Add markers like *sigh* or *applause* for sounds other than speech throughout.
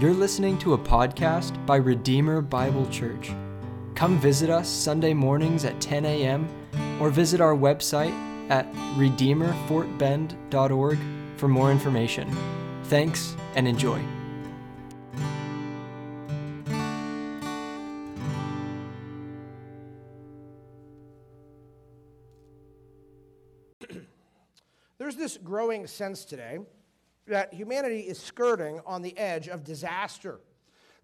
You're listening to a podcast by Redeemer Bible Church. Come visit us Sunday mornings at 10 a.m. or visit our website at redeemerfortbend.org for more information. Thanks and enjoy. *clears throat* There's this growing sense today that humanity is skirting on the edge of disaster,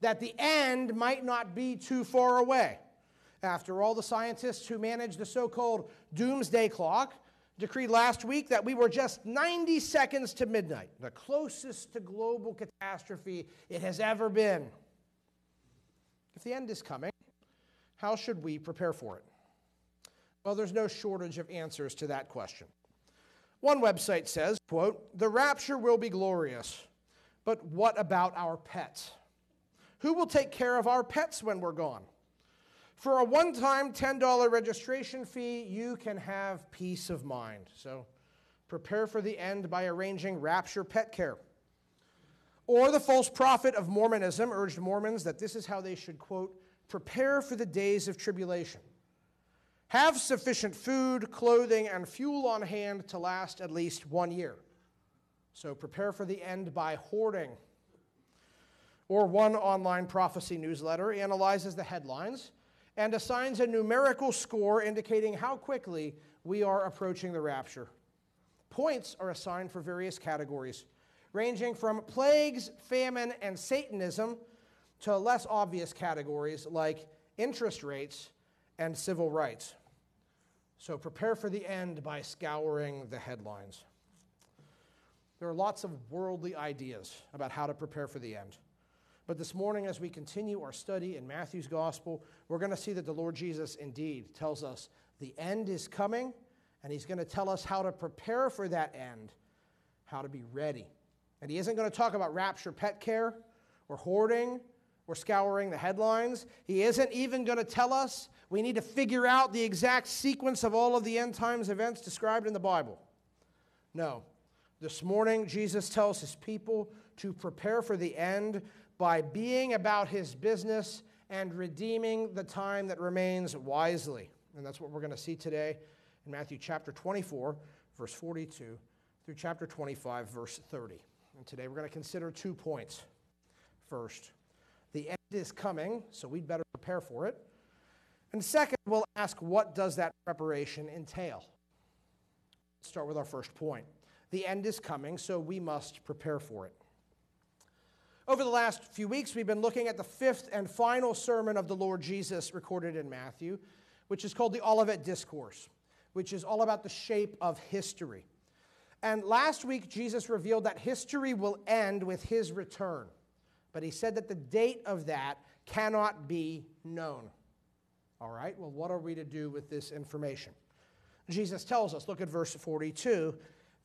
that the end might not be too far away. After all, the scientists who manage the so called doomsday clock decreed last week that we were just 90 seconds to midnight, the closest to global catastrophe it has ever been. If the end is coming, how should we prepare for it? Well, there's no shortage of answers to that question. One website says, quote, "The rapture will be glorious, but what about our pets? Who will take care of our pets when we're gone? For a one-time $10 registration fee, you can have peace of mind." So, prepare for the end by arranging rapture pet care. Or the false prophet of Mormonism urged Mormons that this is how they should, quote, prepare for the days of tribulation. Have sufficient food, clothing, and fuel on hand to last at least one year. So prepare for the end by hoarding. Or one online prophecy newsletter analyzes the headlines and assigns a numerical score indicating how quickly we are approaching the rapture. Points are assigned for various categories, ranging from plagues, famine, and Satanism to less obvious categories like interest rates and civil rights. So prepare for the end by scouring the headlines. There are lots of worldly ideas about how to prepare for the end. But this morning, as we continue our study in Matthew's gospel, we're going to see that the Lord Jesus indeed tells us the end is coming, and he's going to tell us how to prepare for that end, how to be ready. And he isn't going to talk about rapture pet care or hoarding or scouring the headlines. He isn't even going to tell us we need to figure out the exact sequence of all of the end times events described in the Bible. No. This morning, Jesus tells his people to prepare for the end by being about his business and redeeming the time that remains wisely. And that's what we're going to see today in Matthew chapter 24, verse 42, through chapter 25, verse 30. And today we're going to consider two points. First, is coming, so we'd better prepare for it. And second, we'll ask what does that preparation entail? Let's start with our first point. The end is coming, so we must prepare for it. Over the last few weeks, we've been looking at the fifth and final sermon of the Lord Jesus recorded in Matthew, which is called the Olivet Discourse, which is all about the shape of history. And last week, Jesus revealed that history will end with his return, but he said that the date of that cannot be known. All right, well, what are we to do with this information? Jesus tells us, look at verse 42.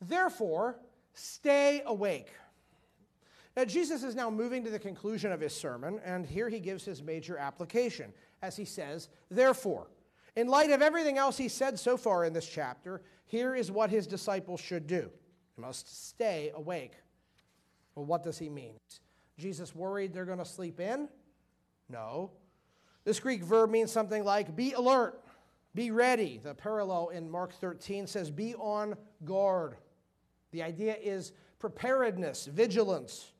Therefore, stay awake. Now, Jesus is now moving to the conclusion of his sermon, and here he gives his major application as he says, Therefore, in light of everything else he said so far in this chapter, here is what his disciples should do. They must stay awake. Well, what does he mean? Jesus worried they're going to sleep in? No. This Greek verb means something like be alert, be ready. The parallel in Mark 13 says be on guard. The idea is preparedness, vigilance.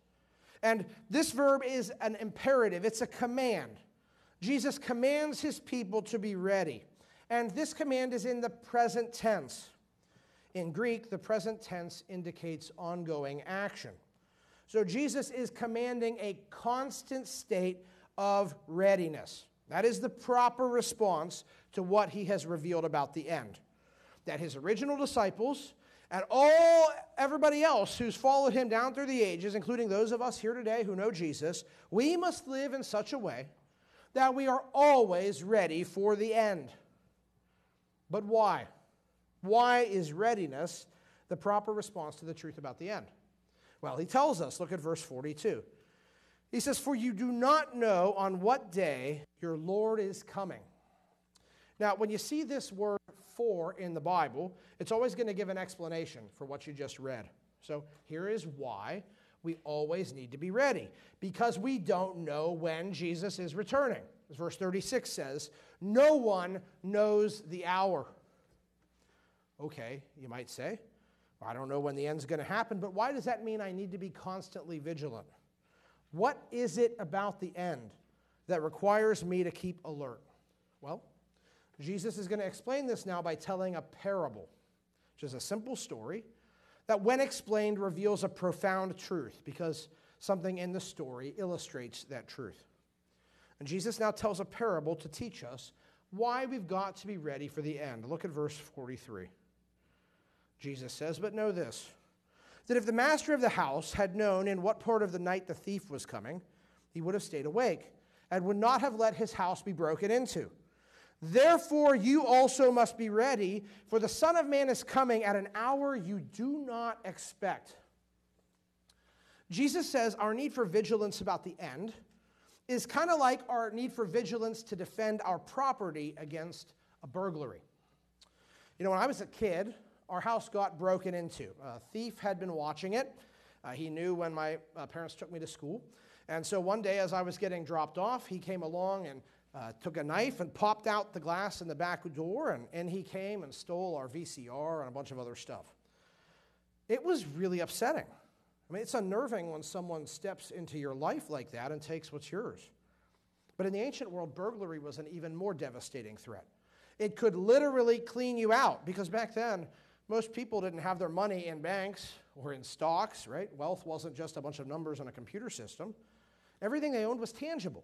And this verb is an imperative, it's a command. Jesus commands his people to be ready. And this command is in the present tense. In Greek, the present tense indicates ongoing action. So Jesus is commanding a constant state of readiness. That is the proper response to what he has revealed about the end. That his original disciples and all everybody else who's followed him down through the ages, including those of us here today who know Jesus, we must live in such a way that we are always ready for the end. But why? Why is readiness the proper response to the truth about the end? Well, he tells us, look at verse 42. He says, For you do not know on what day your Lord is coming. Now, when you see this word for in the Bible, it's always going to give an explanation for what you just read. So here is why. we always need to be ready because we don't know when Jesus is returning. As verse 36 says, No one knows the hour. Okay, you might say, I don't know when the end's going to happen, but why does that mean I need to be constantly vigilant? What is it about the end that requires me to keep alert? Well, Jesus is going to explain this now by telling a parable, which is a simple story that, when explained, reveals a profound truth because something in the story illustrates that truth. And Jesus now tells a parable to teach us why we've got to be ready for the end. Look at verse 43. Jesus says, But know this that if the master of the house had known in what part of the night the thief was coming, he would have stayed awake and would not have let his house be broken into. Therefore, you also must be ready, for the Son of Man is coming at an hour you do not expect. Jesus says our need for vigilance about the end is kind of like our need for vigilance to defend our property against a burglary. You know, when I was a kid, our house got broken into. A thief had been watching it. Uh, he knew when my uh, parents took me to school. And so one day, as I was getting dropped off, he came along and uh, took a knife and popped out the glass in the back door, and, and he came and stole our VCR and a bunch of other stuff. It was really upsetting. I mean, it's unnerving when someone steps into your life like that and takes what's yours. But in the ancient world, burglary was an even more devastating threat. It could literally clean you out because back then, most people didn't have their money in banks or in stocks, right? Wealth wasn't just a bunch of numbers on a computer system. Everything they owned was tangible.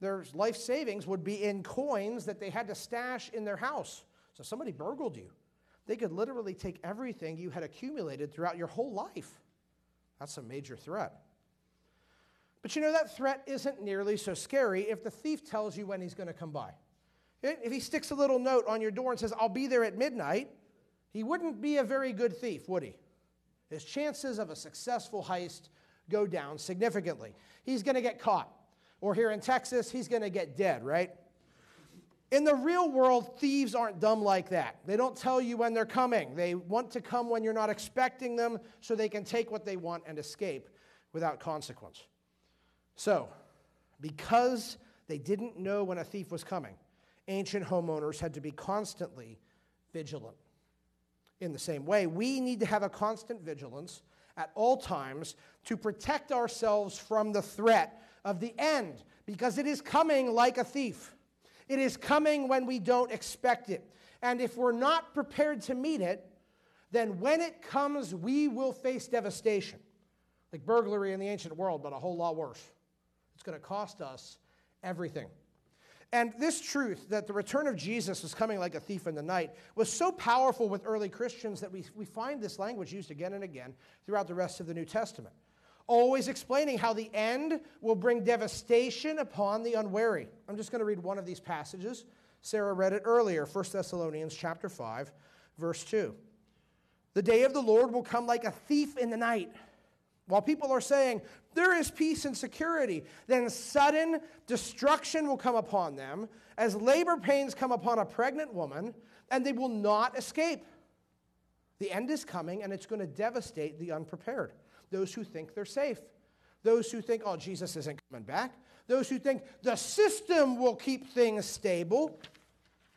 Their life savings would be in coins that they had to stash in their house. So somebody burgled you. They could literally take everything you had accumulated throughout your whole life. That's a major threat. But you know, that threat isn't nearly so scary if the thief tells you when he's going to come by. If he sticks a little note on your door and says, I'll be there at midnight, he wouldn't be a very good thief, would he? His chances of a successful heist go down significantly. He's going to get caught. Or here in Texas, he's going to get dead, right? In the real world, thieves aren't dumb like that. They don't tell you when they're coming. They want to come when you're not expecting them so they can take what they want and escape without consequence. So, because they didn't know when a thief was coming, ancient homeowners had to be constantly vigilant. In the same way, we need to have a constant vigilance at all times to protect ourselves from the threat of the end because it is coming like a thief. It is coming when we don't expect it. And if we're not prepared to meet it, then when it comes, we will face devastation. Like burglary in the ancient world, but a whole lot worse. It's going to cost us everything. And this truth that the return of Jesus was coming like a thief in the night was so powerful with early Christians that we, we find this language used again and again throughout the rest of the New Testament always explaining how the end will bring devastation upon the unwary. I'm just going to read one of these passages. Sarah read it earlier, 1 Thessalonians chapter 5, verse 2. The day of the Lord will come like a thief in the night. While people are saying, there is peace and security, then sudden destruction will come upon them as labor pains come upon a pregnant woman, and they will not escape. The end is coming, and it's going to devastate the unprepared those who think they're safe, those who think, oh, Jesus isn't coming back, those who think the system will keep things stable.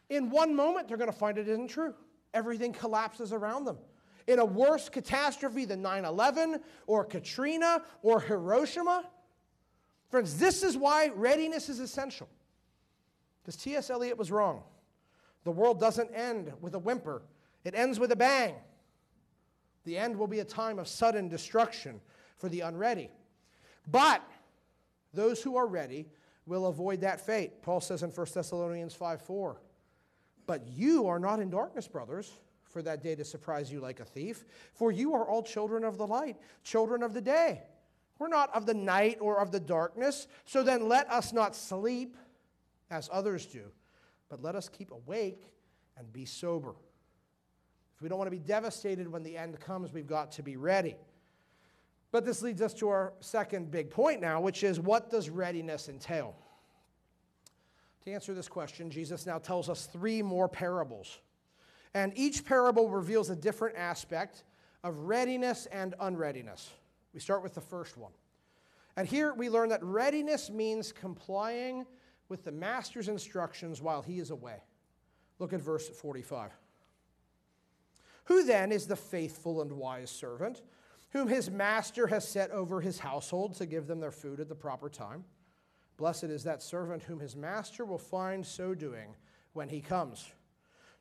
In one moment, they're going to find it isn't true. Everything collapses around them. In a worse catastrophe than 9 11 or Katrina or Hiroshima. Friends, this is why readiness is essential. Because T.S. Eliot was wrong. The world doesn't end with a whimper, it ends with a bang. The end will be a time of sudden destruction for the unready. But those who are ready will avoid that fate. Paul says in 1 Thessalonians 5 4. But you are not in darkness, brothers, for that day to surprise you like a thief. For you are all children of the light, children of the day. We're not of the night or of the darkness. So then let us not sleep as others do, but let us keep awake and be sober. If we don't want to be devastated when the end comes, we've got to be ready. But this leads us to our second big point now, which is what does readiness entail? To answer this question, Jesus now tells us three more parables. And each parable reveals a different aspect of readiness and unreadiness. We start with the first one. And here we learn that readiness means complying with the master's instructions while he is away. Look at verse 45. Who then is the faithful and wise servant, whom his master has set over his household to give them their food at the proper time? Blessed is that servant whom his master will find so doing when he comes.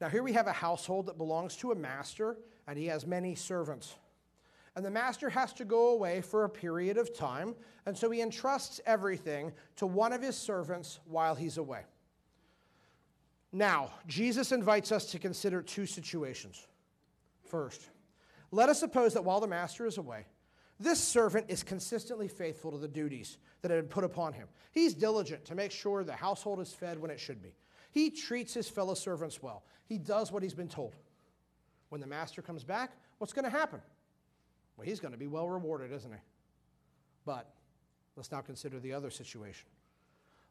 Now, here we have a household that belongs to a master, and he has many servants. And the master has to go away for a period of time, and so he entrusts everything to one of his servants while he's away. Now, Jesus invites us to consider two situations. First, let us suppose that while the master is away, this servant is consistently faithful to the duties that have been put upon him. He's diligent to make sure the household is fed when it should be. He treats his fellow servants well. He does what he's been told. When the master comes back, what's going to happen? Well, he's going to be well rewarded, isn't he? But let's now consider the other situation.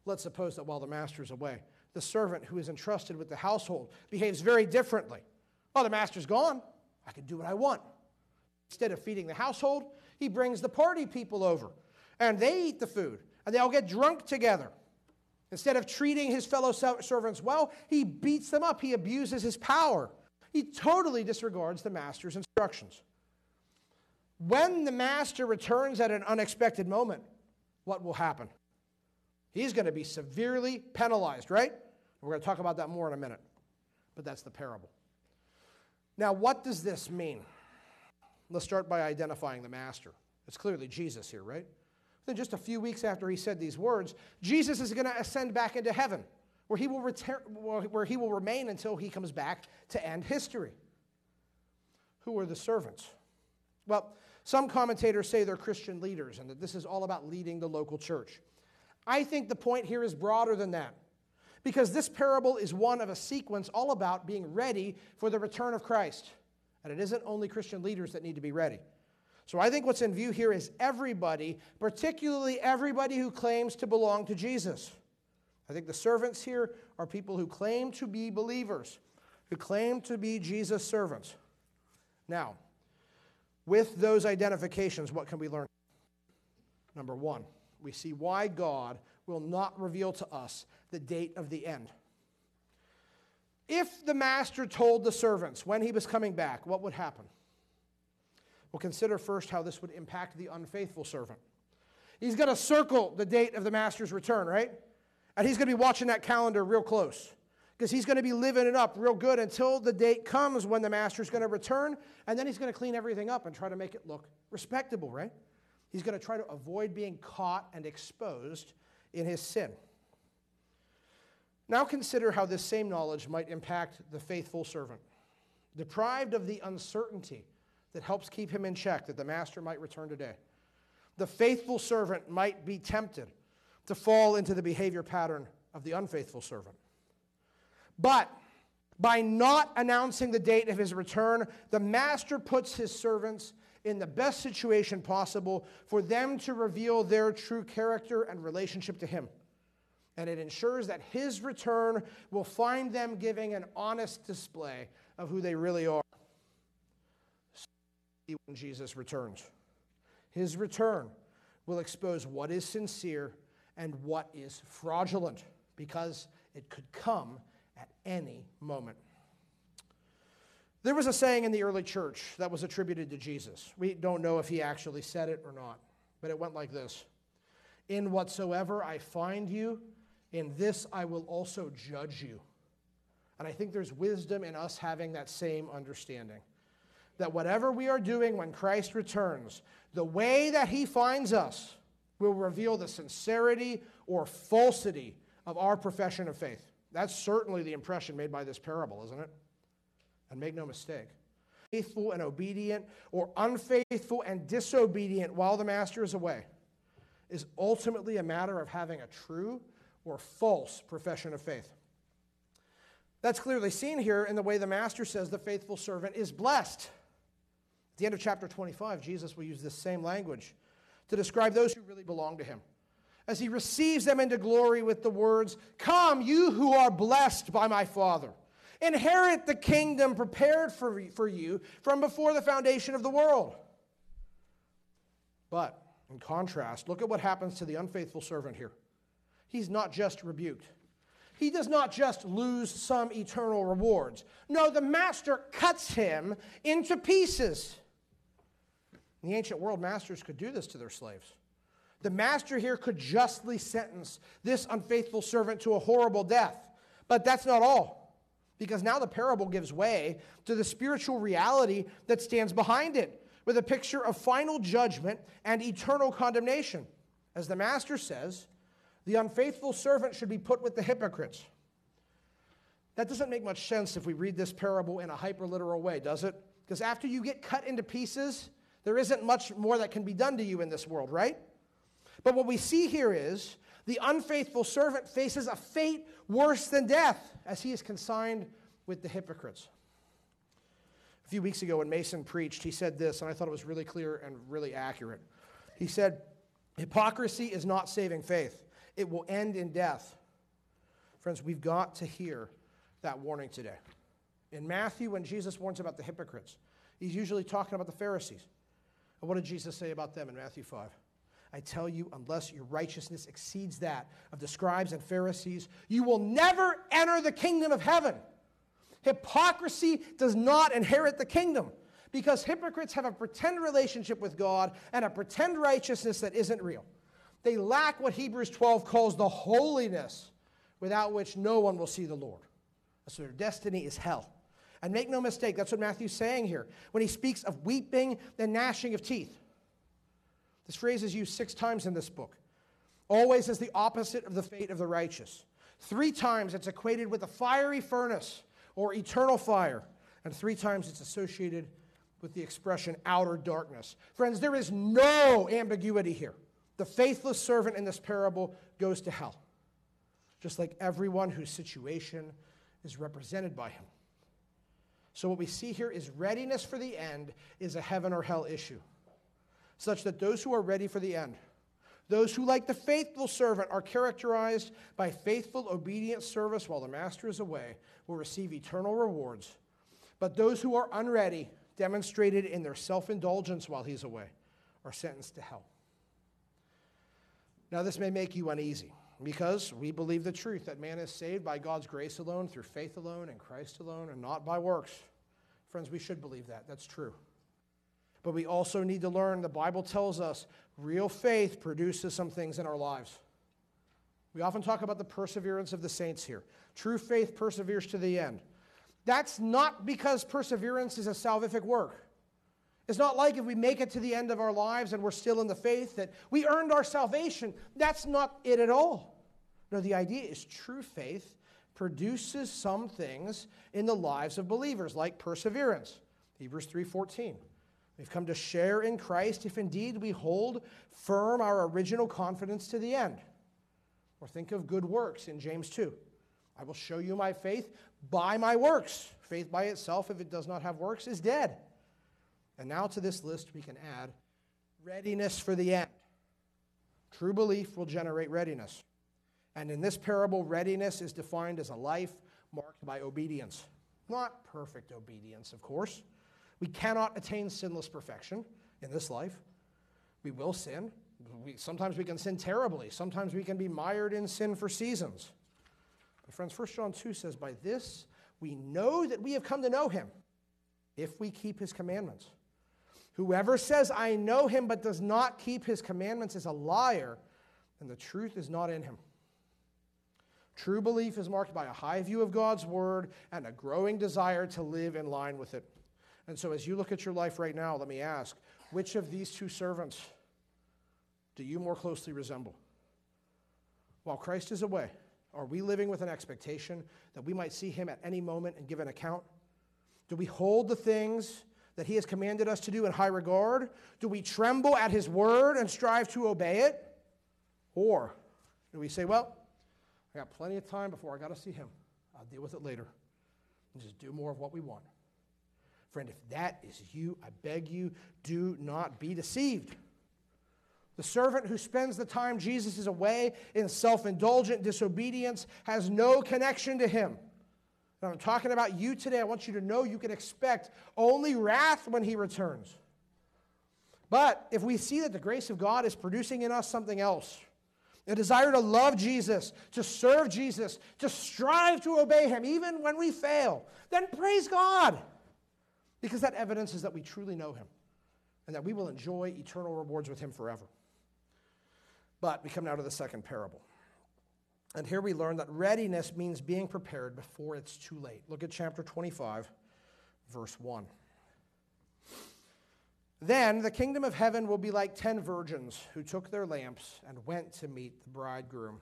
Let's suppose that while the master is away, the servant who is entrusted with the household behaves very differently. Oh, the master's gone. I can do what I want. Instead of feeding the household, he brings the party people over and they eat the food and they all get drunk together. Instead of treating his fellow servants well, he beats them up. He abuses his power. He totally disregards the master's instructions. When the master returns at an unexpected moment, what will happen? He's going to be severely penalized, right? We're going to talk about that more in a minute. But that's the parable. Now, what does this mean? Let's start by identifying the master. It's clearly Jesus here, right? Then, just a few weeks after he said these words, Jesus is going to ascend back into heaven, where he will, return, where he will remain until he comes back to end history. Who are the servants? Well, some commentators say they're Christian leaders and that this is all about leading the local church. I think the point here is broader than that because this parable is one of a sequence all about being ready for the return of Christ. And it isn't only Christian leaders that need to be ready. So I think what's in view here is everybody, particularly everybody who claims to belong to Jesus. I think the servants here are people who claim to be believers, who claim to be Jesus' servants. Now, with those identifications, what can we learn? Number one, we see why God will not reveal to us the date of the end. If the master told the servants when he was coming back, what would happen? Well, consider first how this would impact the unfaithful servant. He's going to circle the date of the master's return, right? And he's going to be watching that calendar real close because he's going to be living it up real good until the date comes when the master's going to return, and then he's going to clean everything up and try to make it look respectable, right? He's going to try to avoid being caught and exposed in his sin. Now consider how this same knowledge might impact the faithful servant. Deprived of the uncertainty that helps keep him in check that the master might return today, the faithful servant might be tempted to fall into the behavior pattern of the unfaithful servant. But by not announcing the date of his return, the master puts his servants in the best situation possible for them to reveal their true character and relationship to him. And it ensures that his return will find them giving an honest display of who they really are when Jesus returns. His return will expose what is sincere and what is fraudulent because it could come at any moment. There was a saying in the early church that was attributed to Jesus. We don't know if he actually said it or not, but it went like this In whatsoever I find you, in this I will also judge you. And I think there's wisdom in us having that same understanding. That whatever we are doing when Christ returns, the way that he finds us will reveal the sincerity or falsity of our profession of faith. That's certainly the impression made by this parable, isn't it? And make no mistake faithful and obedient, or unfaithful and disobedient while the master is away is ultimately a matter of having a true or false profession of faith. That's clearly seen here in the way the master says the faithful servant is blessed. At the end of chapter 25, Jesus will use this same language to describe those who really belong to him. As he receives them into glory with the words, Come, you who are blessed by my Father. Inherit the kingdom prepared for, for you from before the foundation of the world. But, in contrast, look at what happens to the unfaithful servant here. He's not just rebuked, he does not just lose some eternal rewards. No, the master cuts him into pieces. In the ancient world, masters could do this to their slaves. The master here could justly sentence this unfaithful servant to a horrible death. But that's not all, because now the parable gives way to the spiritual reality that stands behind it, with a picture of final judgment and eternal condemnation. As the master says, the unfaithful servant should be put with the hypocrites. That doesn't make much sense if we read this parable in a hyperliteral way, does it? Because after you get cut into pieces, there isn't much more that can be done to you in this world, right? But what we see here is the unfaithful servant faces a fate worse than death as he is consigned with the hypocrites. A few weeks ago, when Mason preached, he said this, and I thought it was really clear and really accurate. He said, Hypocrisy is not saving faith it will end in death. Friends, we've got to hear that warning today. In Matthew, when Jesus warns about the hypocrites, he's usually talking about the Pharisees. And what did Jesus say about them in Matthew 5? I tell you, unless your righteousness exceeds that of the scribes and Pharisees, you will never enter the kingdom of heaven. Hypocrisy does not inherit the kingdom because hypocrites have a pretend relationship with God and a pretend righteousness that isn't real. They lack what Hebrews 12 calls the holiness without which no one will see the Lord. So their destiny is hell. And make no mistake, that's what Matthew's saying here when he speaks of weeping and gnashing of teeth. This phrase is used six times in this book, always as the opposite of the fate of the righteous. Three times it's equated with a fiery furnace or eternal fire, and three times it's associated with the expression outer darkness. Friends, there is no ambiguity here. The faithless servant in this parable goes to hell, just like everyone whose situation is represented by him. So, what we see here is readiness for the end is a heaven or hell issue, such that those who are ready for the end, those who, like the faithful servant, are characterized by faithful, obedient service while the master is away, will receive eternal rewards. But those who are unready, demonstrated in their self indulgence while he's away, are sentenced to hell. Now, this may make you uneasy because we believe the truth that man is saved by God's grace alone, through faith alone, in Christ alone, and not by works. Friends, we should believe that. That's true. But we also need to learn the Bible tells us real faith produces some things in our lives. We often talk about the perseverance of the saints here. True faith perseveres to the end. That's not because perseverance is a salvific work. It's not like if we make it to the end of our lives and we're still in the faith that we earned our salvation. That's not it at all. No, the idea is true faith produces some things in the lives of believers like perseverance. Hebrews 3:14. We've come to share in Christ if indeed we hold firm our original confidence to the end. Or think of good works in James 2. I will show you my faith by my works. Faith by itself, if it does not have works, is dead. And now to this list we can add readiness for the end. True belief will generate readiness. And in this parable, readiness is defined as a life marked by obedience. Not perfect obedience, of course. We cannot attain sinless perfection in this life. We will sin. We, sometimes we can sin terribly. Sometimes we can be mired in sin for seasons. But friends, 1 John 2 says, By this we know that we have come to know him if we keep his commandments. Whoever says, I know him, but does not keep his commandments is a liar, and the truth is not in him. True belief is marked by a high view of God's word and a growing desire to live in line with it. And so, as you look at your life right now, let me ask which of these two servants do you more closely resemble? While Christ is away, are we living with an expectation that we might see him at any moment and give an account? Do we hold the things that he has commanded us to do in high regard? Do we tremble at his word and strive to obey it? Or do we say, well, I got plenty of time before I got to see him. I'll deal with it later and just do more of what we want. Friend, if that is you, I beg you, do not be deceived. The servant who spends the time Jesus is away in self indulgent disobedience has no connection to him. And I'm talking about you today. I want you to know you can expect only wrath when he returns. But if we see that the grace of God is producing in us something else, a desire to love Jesus, to serve Jesus, to strive to obey him, even when we fail, then praise God. Because that evidence is that we truly know him and that we will enjoy eternal rewards with him forever. But we come now to the second parable. And here we learn that readiness means being prepared before it's too late. Look at chapter 25, verse 1. Then the kingdom of heaven will be like ten virgins who took their lamps and went to meet the bridegroom.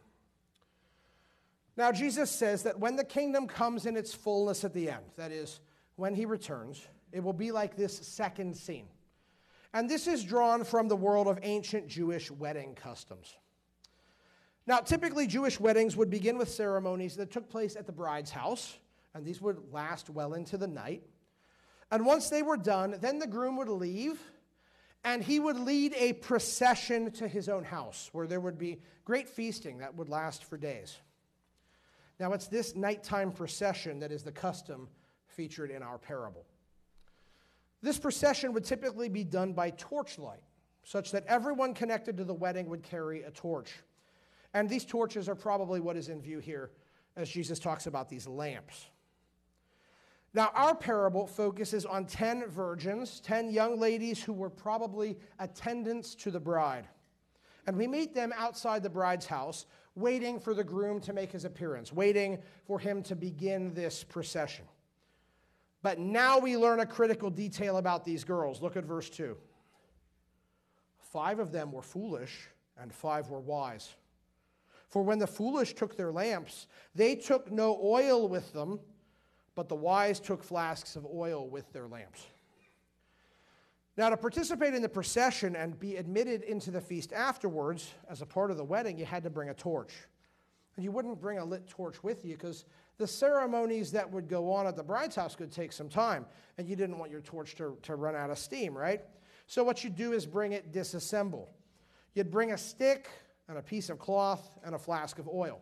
Now, Jesus says that when the kingdom comes in its fullness at the end, that is, when he returns, it will be like this second scene. And this is drawn from the world of ancient Jewish wedding customs. Now, typically, Jewish weddings would begin with ceremonies that took place at the bride's house, and these would last well into the night. And once they were done, then the groom would leave, and he would lead a procession to his own house, where there would be great feasting that would last for days. Now, it's this nighttime procession that is the custom featured in our parable. This procession would typically be done by torchlight, such that everyone connected to the wedding would carry a torch. And these torches are probably what is in view here as Jesus talks about these lamps. Now, our parable focuses on 10 virgins, 10 young ladies who were probably attendants to the bride. And we meet them outside the bride's house, waiting for the groom to make his appearance, waiting for him to begin this procession. But now we learn a critical detail about these girls. Look at verse 2. Five of them were foolish, and five were wise. For when the foolish took their lamps, they took no oil with them, but the wise took flasks of oil with their lamps. Now, to participate in the procession and be admitted into the feast afterwards, as a part of the wedding, you had to bring a torch. And you wouldn't bring a lit torch with you because the ceremonies that would go on at the bride's house could take some time, and you didn't want your torch to, to run out of steam, right? So, what you do is bring it disassemble. You'd bring a stick and a piece of cloth and a flask of oil.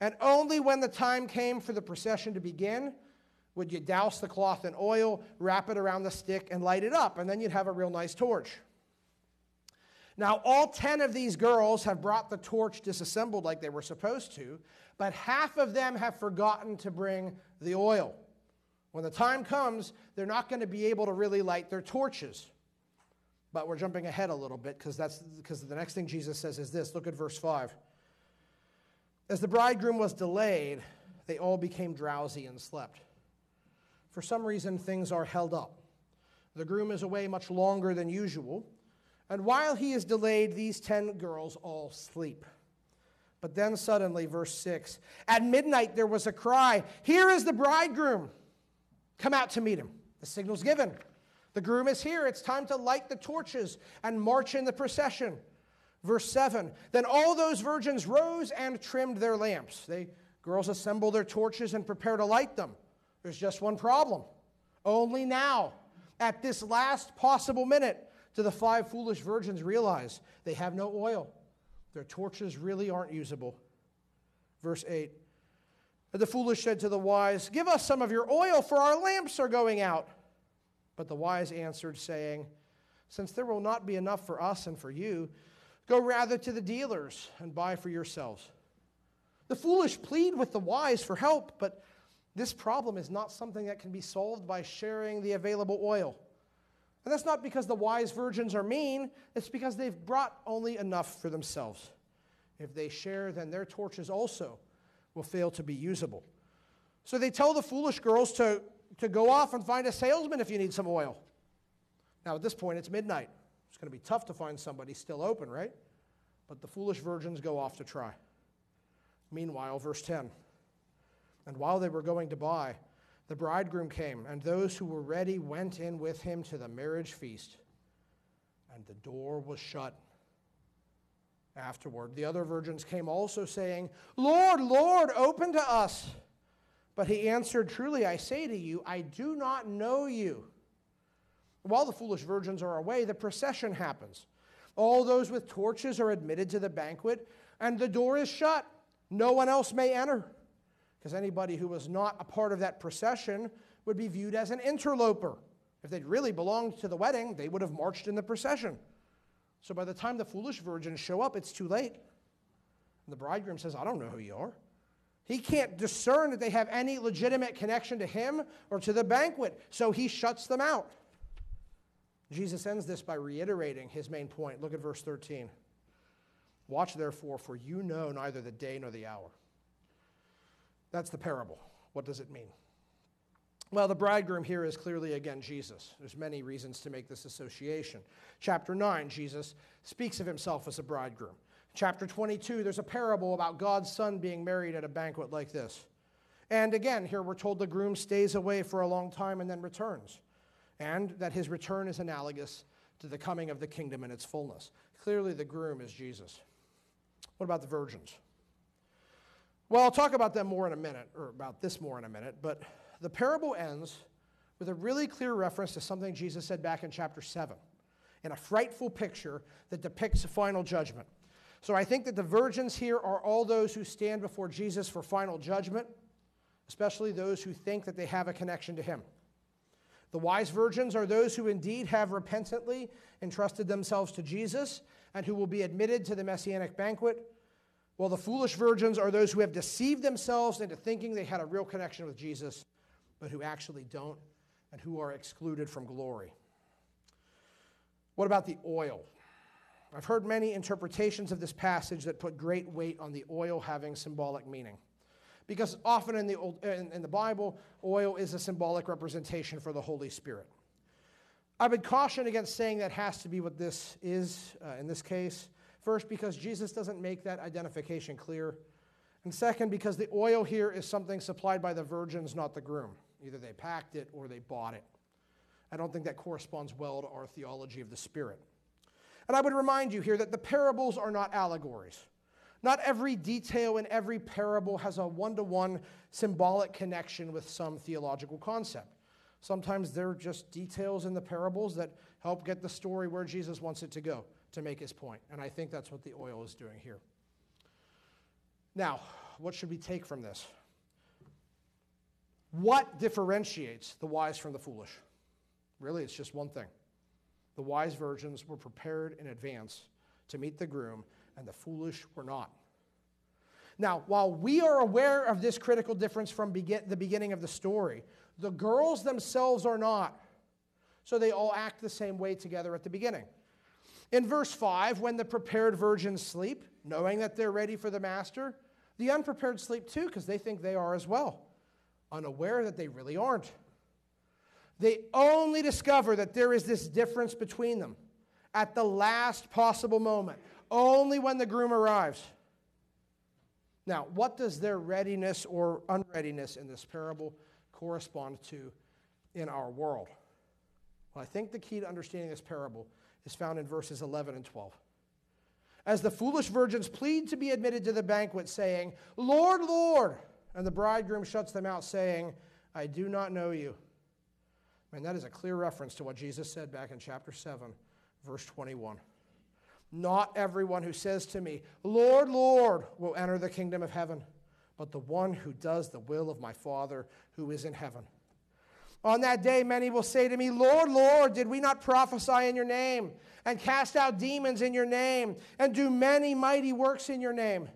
And only when the time came for the procession to begin would you douse the cloth in oil, wrap it around the stick, and light it up, and then you'd have a real nice torch. Now, all 10 of these girls have brought the torch disassembled like they were supposed to, but half of them have forgotten to bring the oil. When the time comes, they're not going to be able to really light their torches. But we're jumping ahead a little bit because that's because the next thing Jesus says is this. Look at verse 5. As the bridegroom was delayed, they all became drowsy and slept. For some reason, things are held up. The groom is away much longer than usual, and while he is delayed, these ten girls all sleep. But then suddenly, verse 6 At midnight there was a cry, Here is the bridegroom! Come out to meet him. The signal's given. The groom is here. It's time to light the torches and march in the procession. Verse 7 Then all those virgins rose and trimmed their lamps. They girls assemble their torches and prepare to light them. There's just one problem. Only now, at this last possible minute, do the five foolish virgins realize they have no oil. Their torches really aren't usable. Verse 8 The foolish said to the wise, Give us some of your oil, for our lamps are going out. But the wise answered, saying, Since there will not be enough for us and for you, go rather to the dealers and buy for yourselves. The foolish plead with the wise for help, but this problem is not something that can be solved by sharing the available oil. And that's not because the wise virgins are mean, it's because they've brought only enough for themselves. If they share, then their torches also will fail to be usable. So they tell the foolish girls to, to go off and find a salesman if you need some oil. Now, at this point, it's midnight. It's going to be tough to find somebody still open, right? But the foolish virgins go off to try. Meanwhile, verse 10 And while they were going to buy, the bridegroom came, and those who were ready went in with him to the marriage feast, and the door was shut. Afterward, the other virgins came also, saying, Lord, Lord, open to us. But he answered, Truly I say to you, I do not know you. While the foolish virgins are away, the procession happens. All those with torches are admitted to the banquet, and the door is shut. No one else may enter. Because anybody who was not a part of that procession would be viewed as an interloper. If they'd really belonged to the wedding, they would have marched in the procession. So by the time the foolish virgins show up, it's too late. And the bridegroom says, I don't know who you are. He can't discern that they have any legitimate connection to him or to the banquet, so he shuts them out. Jesus ends this by reiterating his main point. Look at verse 13. Watch therefore, for you know neither the day nor the hour. That's the parable. What does it mean? Well, the bridegroom here is clearly again Jesus. There's many reasons to make this association. Chapter 9, Jesus speaks of himself as a bridegroom. Chapter 22, there's a parable about God's son being married at a banquet like this. And again, here we're told the groom stays away for a long time and then returns, and that his return is analogous to the coming of the kingdom in its fullness. Clearly, the groom is Jesus. What about the virgins? Well, I'll talk about them more in a minute, or about this more in a minute, but the parable ends with a really clear reference to something Jesus said back in chapter 7 in a frightful picture that depicts a final judgment. So I think that the virgins here are all those who stand before Jesus for final judgment, especially those who think that they have a connection to him. The wise virgins are those who indeed have repentantly entrusted themselves to Jesus and who will be admitted to the messianic banquet, while the foolish virgins are those who have deceived themselves into thinking they had a real connection with Jesus but who actually don't and who are excluded from glory. What about the oil? I've heard many interpretations of this passage that put great weight on the oil having symbolic meaning. Because often in the, Old, in, in the Bible, oil is a symbolic representation for the Holy Spirit. I would caution against saying that has to be what this is uh, in this case. First, because Jesus doesn't make that identification clear. And second, because the oil here is something supplied by the virgins, not the groom. Either they packed it or they bought it. I don't think that corresponds well to our theology of the Spirit. And I would remind you here that the parables are not allegories. Not every detail in every parable has a one to one symbolic connection with some theological concept. Sometimes they're just details in the parables that help get the story where Jesus wants it to go to make his point. And I think that's what the oil is doing here. Now, what should we take from this? What differentiates the wise from the foolish? Really, it's just one thing. The wise virgins were prepared in advance to meet the groom, and the foolish were not. Now, while we are aware of this critical difference from begin- the beginning of the story, the girls themselves are not. So they all act the same way together at the beginning. In verse 5, when the prepared virgins sleep, knowing that they're ready for the master, the unprepared sleep too, because they think they are as well unaware that they really aren't. They only discover that there is this difference between them at the last possible moment, only when the groom arrives. Now, what does their readiness or unreadiness in this parable correspond to in our world? Well, I think the key to understanding this parable is found in verses 11 and 12. As the foolish virgins plead to be admitted to the banquet, saying, Lord, Lord, and the bridegroom shuts them out, saying, I do not know you. And that is a clear reference to what Jesus said back in chapter 7, verse 21. Not everyone who says to me, Lord, Lord, will enter the kingdom of heaven, but the one who does the will of my Father who is in heaven. On that day, many will say to me, Lord, Lord, did we not prophesy in your name, and cast out demons in your name, and do many mighty works in your name?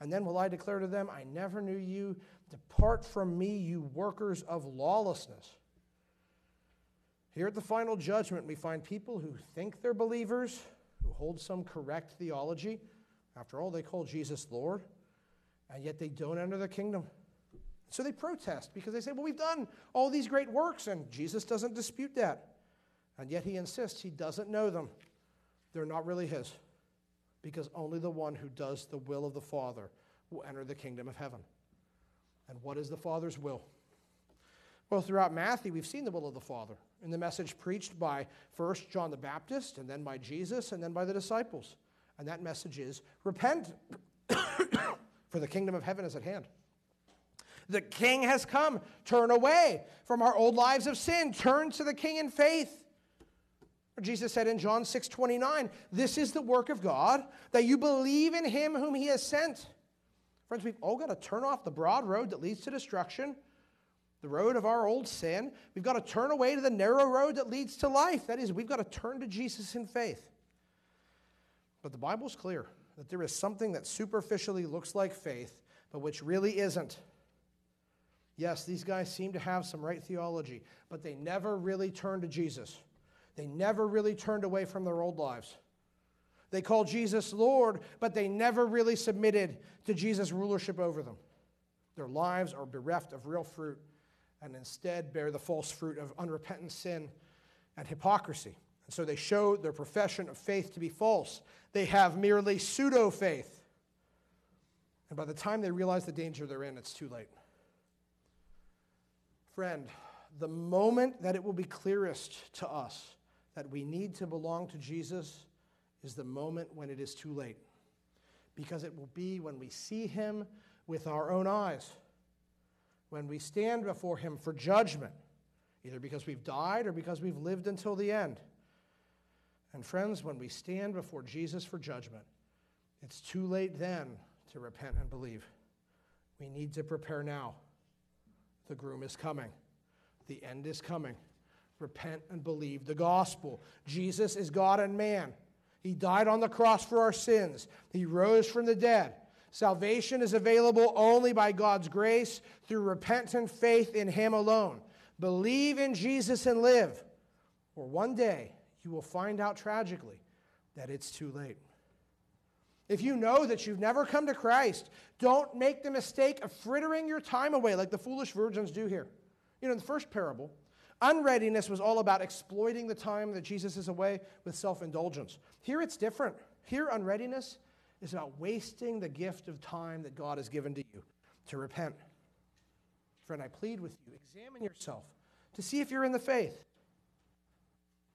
And then will I declare to them, I never knew you. Depart from me, you workers of lawlessness. Here at the final judgment, we find people who think they're believers, hold some correct theology. After all, they call Jesus Lord, and yet they don't enter the kingdom. So they protest because they say, Well, we've done all these great works, and Jesus doesn't dispute that. And yet he insists he doesn't know them. They're not really his because only the one who does the will of the Father will enter the kingdom of heaven. And what is the Father's will? Well, throughout Matthew, we've seen the will of the Father in the message preached by first John the Baptist, and then by Jesus, and then by the disciples. And that message is repent, *coughs* for the kingdom of heaven is at hand. The king has come. Turn away from our old lives of sin. Turn to the king in faith. Jesus said in John 6 29, This is the work of God, that you believe in him whom he has sent. Friends, we've all got to turn off the broad road that leads to destruction, the road of our old sin. We've got to turn away to the narrow road that leads to life. That is, we've got to turn to Jesus in faith. But the Bible's clear that there is something that superficially looks like faith, but which really isn't. Yes, these guys seem to have some right theology, but they never really turned to Jesus. They never really turned away from their old lives. They called Jesus Lord, but they never really submitted to Jesus' rulership over them. Their lives are bereft of real fruit and instead bear the false fruit of unrepentant sin and hypocrisy. And so they show their profession of faith to be false. They have merely pseudo faith. And by the time they realize the danger they're in, it's too late. Friend, the moment that it will be clearest to us that we need to belong to Jesus is the moment when it is too late. Because it will be when we see him with our own eyes, when we stand before him for judgment, either because we've died or because we've lived until the end. And friends, when we stand before Jesus for judgment, it's too late then to repent and believe. We need to prepare now. The groom is coming, the end is coming. Repent and believe the gospel. Jesus is God and man. He died on the cross for our sins, He rose from the dead. Salvation is available only by God's grace through repentant faith in Him alone. Believe in Jesus and live, or one day you will find out tragically that it's too late. If you know that you've never come to Christ, don't make the mistake of frittering your time away like the foolish virgins do here. You know, in the first parable, unreadiness was all about exploiting the time that Jesus is away with self indulgence. Here it's different. Here, unreadiness is about wasting the gift of time that God has given to you to repent. Friend, I plead with you, examine yourself to see if you're in the faith.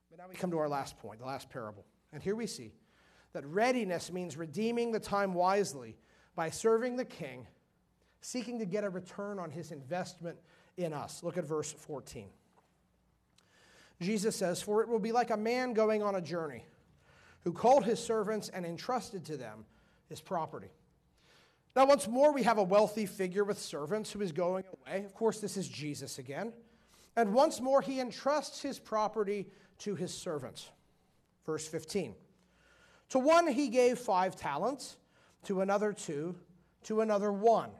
But now we come to our last point, the last parable. And here we see that readiness means redeeming the time wisely by serving the king, seeking to get a return on his investment in us. Look at verse 14. Jesus says, For it will be like a man going on a journey who called his servants and entrusted to them his property. Now, once more, we have a wealthy figure with servants who is going away. Of course, this is Jesus again. And once more, he entrusts his property to his servants. Verse 15. To one he gave five talents, to another two, to another one,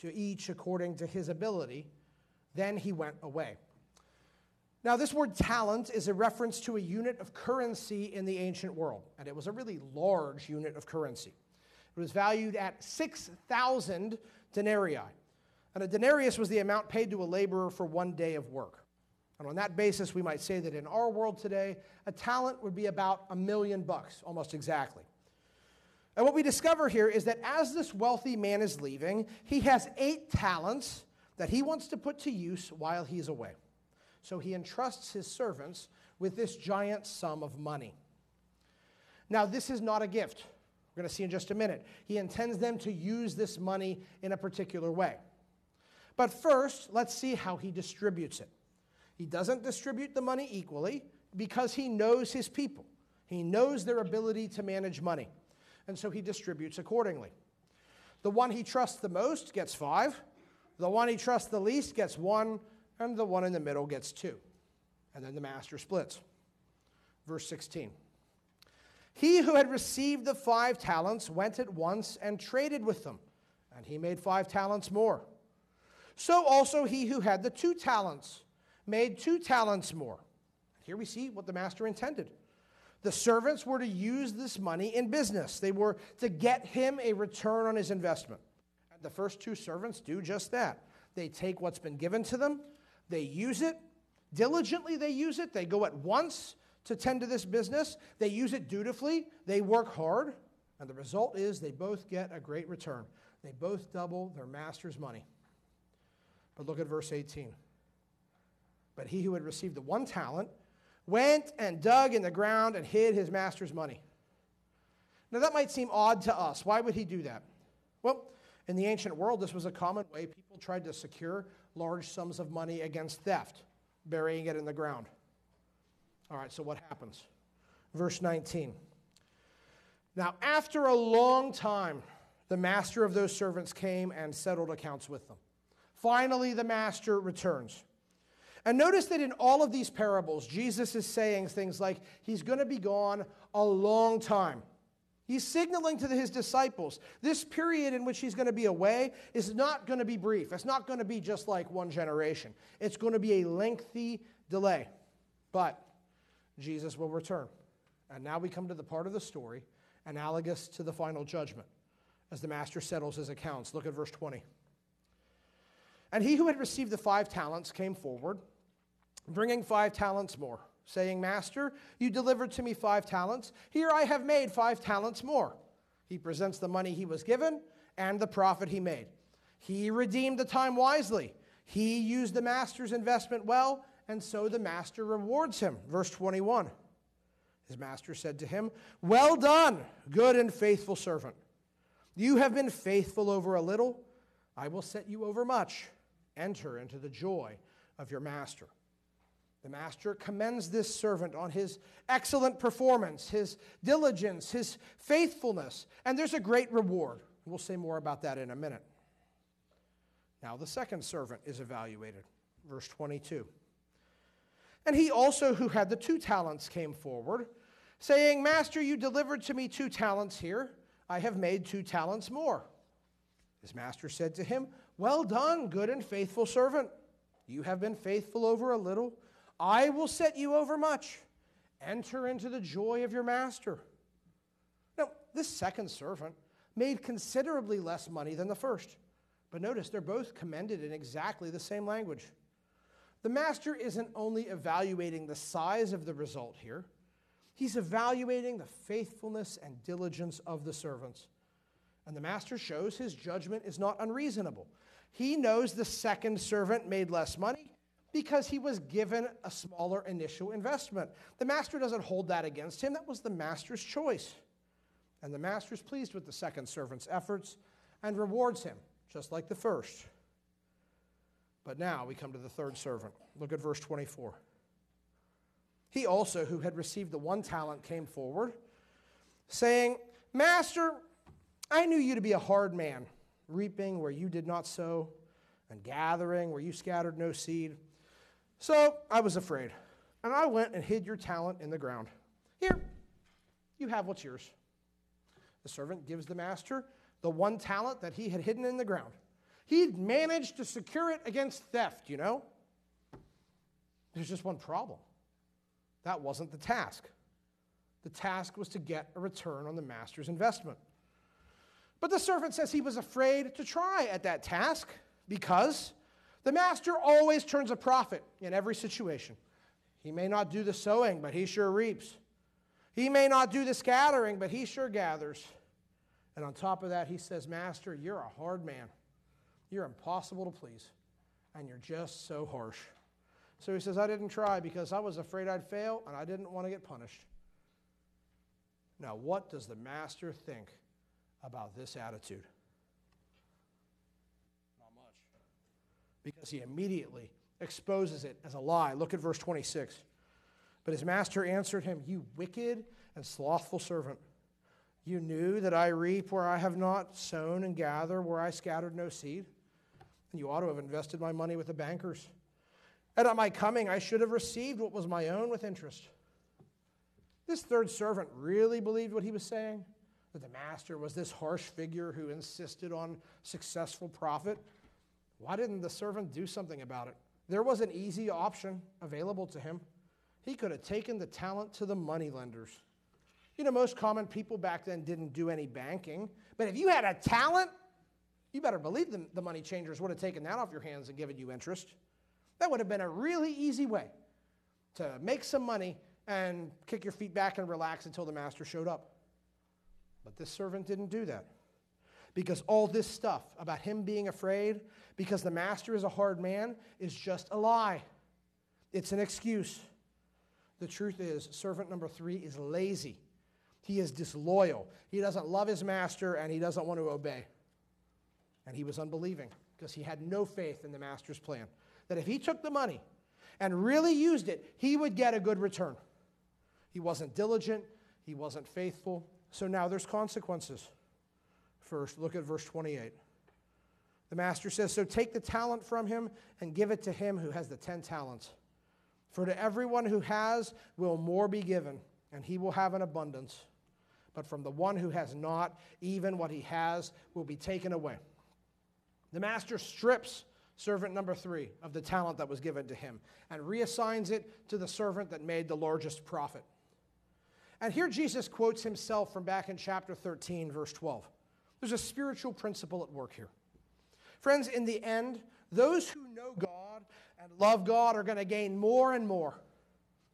to each according to his ability. Then he went away. Now, this word talent is a reference to a unit of currency in the ancient world, and it was a really large unit of currency. It was valued at 6,000 denarii. And a denarius was the amount paid to a laborer for one day of work. And on that basis, we might say that in our world today, a talent would be about a million bucks, almost exactly. And what we discover here is that as this wealthy man is leaving, he has eight talents that he wants to put to use while he's away. So he entrusts his servants with this giant sum of money. Now, this is not a gift. We're going to see in just a minute. He intends them to use this money in a particular way. But first, let's see how he distributes it. He doesn't distribute the money equally because he knows his people. He knows their ability to manage money. And so he distributes accordingly. The one he trusts the most gets five, the one he trusts the least gets one, and the one in the middle gets two. And then the master splits. Verse 16. He who had received the five talents went at once and traded with them, and he made five talents more. So also he who had the two talents made two talents more. Here we see what the master intended. The servants were to use this money in business, they were to get him a return on his investment. And the first two servants do just that. They take what's been given to them, they use it, diligently they use it, they go at once to tend to this business, they use it dutifully, they work hard, and the result is they both get a great return. They both double their master's money. But look at verse 18. But he who had received the one talent went and dug in the ground and hid his master's money. Now, that might seem odd to us. Why would he do that? Well, in the ancient world, this was a common way people tried to secure large sums of money against theft, burying it in the ground. All right, so what happens? Verse 19. Now, after a long time, the master of those servants came and settled accounts with them. Finally, the master returns. And notice that in all of these parables, Jesus is saying things like, He's going to be gone a long time. He's signaling to his disciples this period in which he's going to be away is not going to be brief. It's not going to be just like one generation. It's going to be a lengthy delay. But Jesus will return. And now we come to the part of the story analogous to the final judgment as the master settles his accounts. Look at verse 20. And he who had received the five talents came forward, bringing five talents more, saying, Master, you delivered to me five talents. Here I have made five talents more. He presents the money he was given and the profit he made. He redeemed the time wisely. He used the master's investment well, and so the master rewards him. Verse 21. His master said to him, Well done, good and faithful servant. You have been faithful over a little, I will set you over much. Enter into the joy of your master. The master commends this servant on his excellent performance, his diligence, his faithfulness, and there's a great reward. We'll say more about that in a minute. Now, the second servant is evaluated. Verse 22. And he also, who had the two talents, came forward saying, Master, you delivered to me two talents here. I have made two talents more. His master said to him, Well done, good and faithful servant. You have been faithful over a little. I will set you over much. Enter into the joy of your master. Now, this second servant made considerably less money than the first. But notice, they're both commended in exactly the same language. The master isn't only evaluating the size of the result here, He's evaluating the faithfulness and diligence of the servants. And the master shows his judgment is not unreasonable. He knows the second servant made less money because he was given a smaller initial investment. The master doesn't hold that against him. That was the master's choice. And the master is pleased with the second servant's efforts and rewards him, just like the first. But now we come to the third servant. Look at verse 24. He also, who had received the one talent, came forward, saying, Master, I knew you to be a hard man, reaping where you did not sow, and gathering where you scattered no seed. So I was afraid, and I went and hid your talent in the ground. Here, you have what's yours. The servant gives the master the one talent that he had hidden in the ground. He'd managed to secure it against theft, you know? There's just one problem. That wasn't the task. The task was to get a return on the master's investment. But the servant says he was afraid to try at that task because the master always turns a profit in every situation. He may not do the sowing, but he sure reaps. He may not do the scattering, but he sure gathers. And on top of that, he says, Master, you're a hard man. You're impossible to please, and you're just so harsh. So he says, I didn't try because I was afraid I'd fail and I didn't want to get punished. Now, what does the master think about this attitude? Not much. Because he immediately exposes it as a lie. Look at verse 26. But his master answered him, You wicked and slothful servant. You knew that I reap where I have not sown and gather where I scattered no seed. And you ought to have invested my money with the bankers and at my coming, I should have received what was my own with interest. This third servant really believed what he was saying that the master was this harsh figure who insisted on successful profit. Why didn't the servant do something about it? There was an easy option available to him. He could have taken the talent to the money lenders. You know, most common people back then didn't do any banking, but if you had a talent, you better believe the, the money changers would have taken that off your hands and given you interest. That would have been a really easy way to make some money and kick your feet back and relax until the master showed up. But this servant didn't do that. Because all this stuff about him being afraid, because the master is a hard man, is just a lie. It's an excuse. The truth is, servant number three is lazy. He is disloyal. He doesn't love his master and he doesn't want to obey. And he was unbelieving because he had no faith in the master's plan. That if he took the money and really used it, he would get a good return. He wasn't diligent, he wasn't faithful. So now there's consequences. First, look at verse 28. The master says, So take the talent from him and give it to him who has the ten talents. For to everyone who has will more be given, and he will have an abundance. But from the one who has not, even what he has will be taken away. The master strips servant number three of the talent that was given to him and reassigns it to the servant that made the largest profit. And here Jesus quotes himself from back in chapter 13, verse 12. There's a spiritual principle at work here. Friends, in the end, those who know God and love God are going to gain more and more.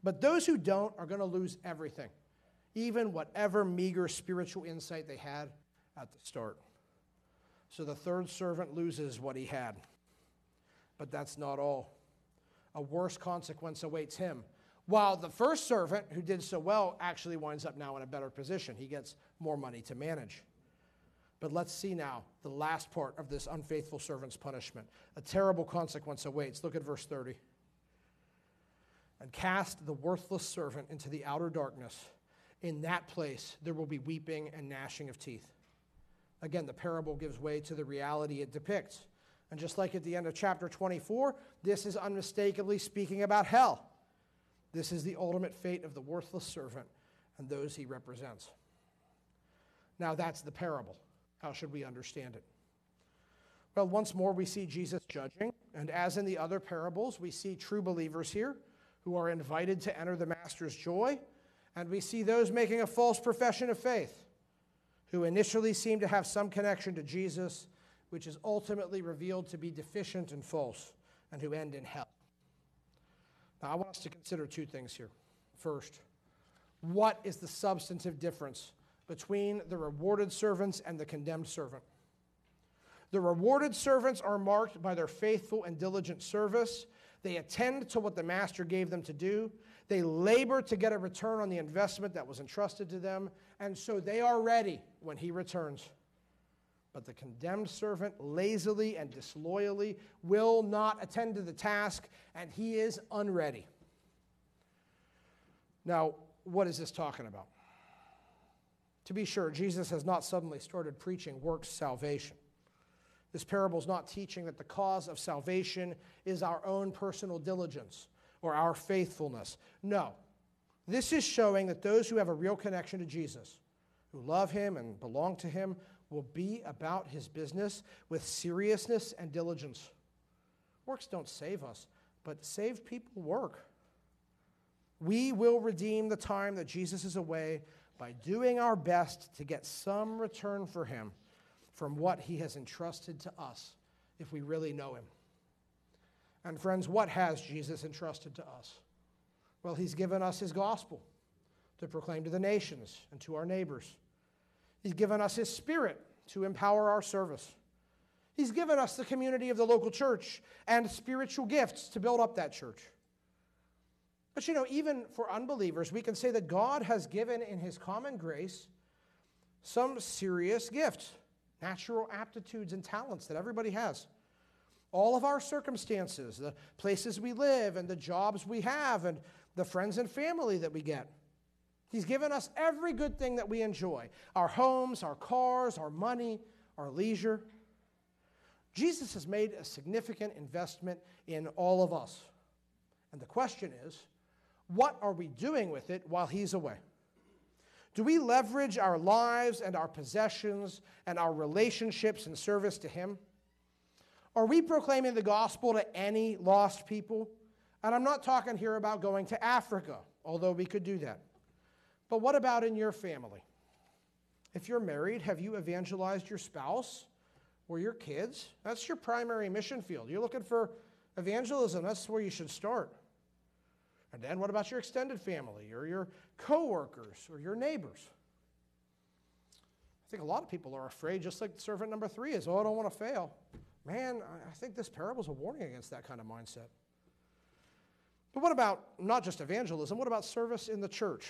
But those who don't are going to lose everything, even whatever meager spiritual insight they had at the start. So the third servant loses what he had. But that's not all. A worse consequence awaits him. While the first servant, who did so well, actually winds up now in a better position. He gets more money to manage. But let's see now the last part of this unfaithful servant's punishment. A terrible consequence awaits. Look at verse 30. And cast the worthless servant into the outer darkness. In that place there will be weeping and gnashing of teeth. Again, the parable gives way to the reality it depicts. And just like at the end of chapter 24, this is unmistakably speaking about hell. This is the ultimate fate of the worthless servant and those he represents. Now, that's the parable. How should we understand it? Well, once more, we see Jesus judging, and as in the other parables, we see true believers here who are invited to enter the Master's joy, and we see those making a false profession of faith who initially seem to have some connection to Jesus, which is ultimately revealed to be deficient and false, and who end in hell. Now, I want us to consider two things here. First, what is the substantive difference between the rewarded servants and the condemned servant. The rewarded servants are marked by their faithful and diligent service. They attend to what the master gave them to do. They labor to get a return on the investment that was entrusted to them, and so they are ready when he returns. But the condemned servant lazily and disloyally will not attend to the task, and he is unready. Now, what is this talking about? To be sure, Jesus has not suddenly started preaching works salvation. This parable is not teaching that the cause of salvation is our own personal diligence or our faithfulness. No. This is showing that those who have a real connection to Jesus, who love him and belong to him, will be about his business with seriousness and diligence. Works don't save us, but saved people work. We will redeem the time that Jesus is away by doing our best to get some return for him from what he has entrusted to us if we really know him. And friends, what has Jesus entrusted to us? Well, he's given us his gospel to proclaim to the nations and to our neighbors. He's given us his spirit to empower our service. He's given us the community of the local church and spiritual gifts to build up that church. But you know, even for unbelievers, we can say that God has given in His common grace some serious gifts, natural aptitudes and talents that everybody has. All of our circumstances, the places we live, and the jobs we have, and the friends and family that we get. He's given us every good thing that we enjoy our homes, our cars, our money, our leisure. Jesus has made a significant investment in all of us. And the question is what are we doing with it while he's away? Do we leverage our lives and our possessions and our relationships in service to him? Are we proclaiming the gospel to any lost people? And I'm not talking here about going to Africa, although we could do that. But what about in your family? If you're married, have you evangelized your spouse or your kids? That's your primary mission field. You're looking for evangelism, that's where you should start. And then what about your extended family or your coworkers or your neighbors? I think a lot of people are afraid, just like servant number three is, oh, I don't want to fail. Man, I think this parable is a warning against that kind of mindset. But what about not just evangelism, what about service in the church?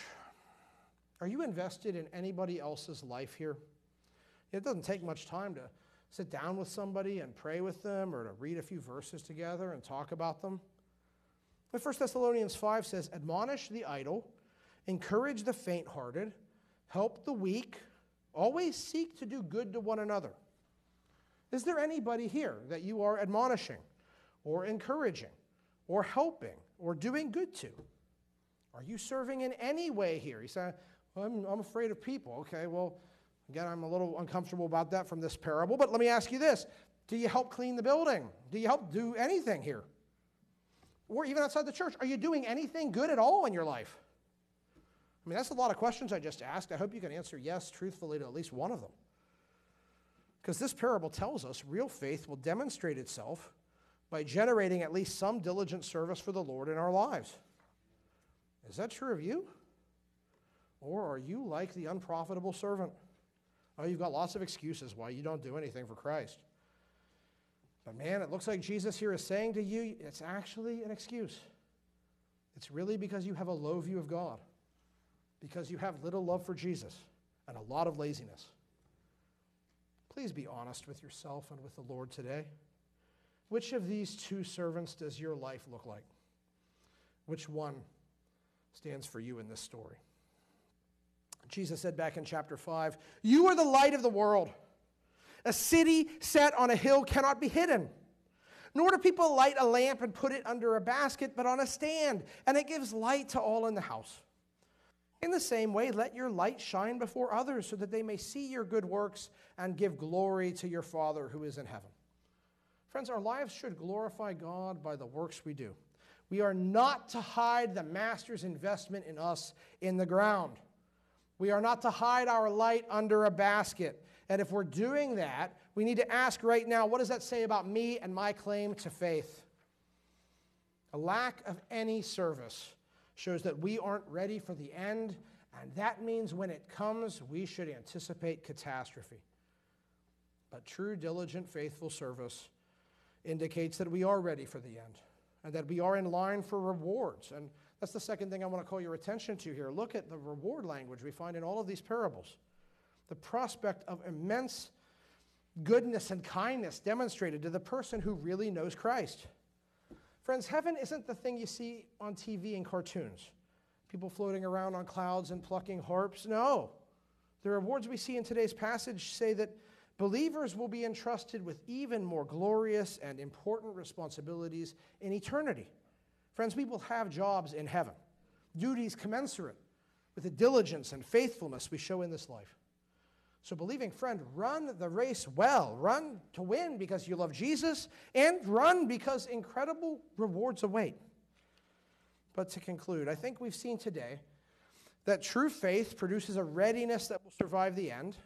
Are you invested in anybody else's life here? It doesn't take much time to sit down with somebody and pray with them or to read a few verses together and talk about them. But 1 Thessalonians 5 says, Admonish the idle, encourage the faint hearted, help the weak, always seek to do good to one another. Is there anybody here that you are admonishing or encouraging or helping or doing good to? Are you serving in any way here? He said, well, I'm, I'm afraid of people. Okay, well, again, I'm a little uncomfortable about that from this parable, but let me ask you this Do you help clean the building? Do you help do anything here? Or even outside the church, are you doing anything good at all in your life? I mean, that's a lot of questions I just asked. I hope you can answer yes truthfully to at least one of them. Because this parable tells us real faith will demonstrate itself by generating at least some diligent service for the Lord in our lives. Is that true of you? Or are you like the unprofitable servant? Oh, you've got lots of excuses why you don't do anything for Christ. But man, it looks like Jesus here is saying to you, it's actually an excuse. It's really because you have a low view of God, because you have little love for Jesus and a lot of laziness. Please be honest with yourself and with the Lord today. Which of these two servants does your life look like? Which one stands for you in this story? Jesus said back in chapter 5 You are the light of the world. A city set on a hill cannot be hidden. Nor do people light a lamp and put it under a basket, but on a stand, and it gives light to all in the house. In the same way, let your light shine before others so that they may see your good works and give glory to your Father who is in heaven. Friends, our lives should glorify God by the works we do. We are not to hide the Master's investment in us in the ground. We are not to hide our light under a basket. And if we're doing that, we need to ask right now what does that say about me and my claim to faith? A lack of any service shows that we aren't ready for the end, and that means when it comes, we should anticipate catastrophe. But true, diligent, faithful service indicates that we are ready for the end and that we are in line for rewards. And that's the second thing I want to call your attention to here. Look at the reward language we find in all of these parables. The prospect of immense goodness and kindness demonstrated to the person who really knows Christ. Friends, heaven isn't the thing you see on TV and cartoons. People floating around on clouds and plucking harps. No. The rewards we see in today's passage say that believers will be entrusted with even more glorious and important responsibilities in eternity. Friends, we will have jobs in heaven, duties commensurate with the diligence and faithfulness we show in this life. So, believing friend, run the race well. Run to win because you love Jesus, and run because incredible rewards await. But to conclude, I think we've seen today that true faith produces a readiness that will survive the end,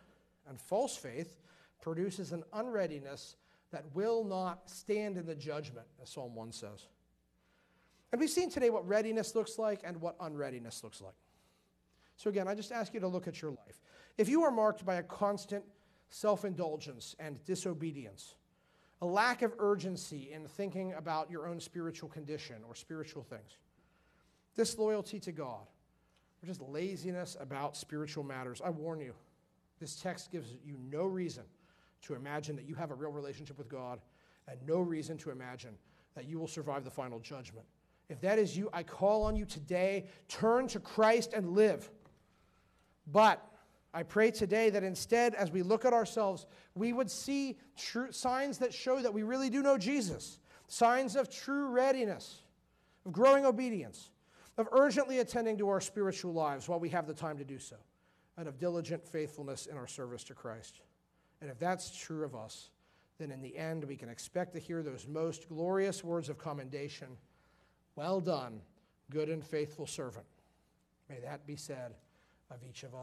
and false faith produces an unreadiness that will not stand in the judgment, as Psalm 1 says. And we've seen today what readiness looks like and what unreadiness looks like. So, again, I just ask you to look at your life. If you are marked by a constant self indulgence and disobedience, a lack of urgency in thinking about your own spiritual condition or spiritual things, disloyalty to God, or just laziness about spiritual matters, I warn you, this text gives you no reason to imagine that you have a real relationship with God and no reason to imagine that you will survive the final judgment. If that is you, I call on you today, turn to Christ and live. But I pray today that instead, as we look at ourselves, we would see true signs that show that we really do know Jesus, signs of true readiness, of growing obedience, of urgently attending to our spiritual lives while we have the time to do so, and of diligent faithfulness in our service to Christ. And if that's true of us, then in the end, we can expect to hear those most glorious words of commendation. Well done, good and faithful servant. May that be said of each of us.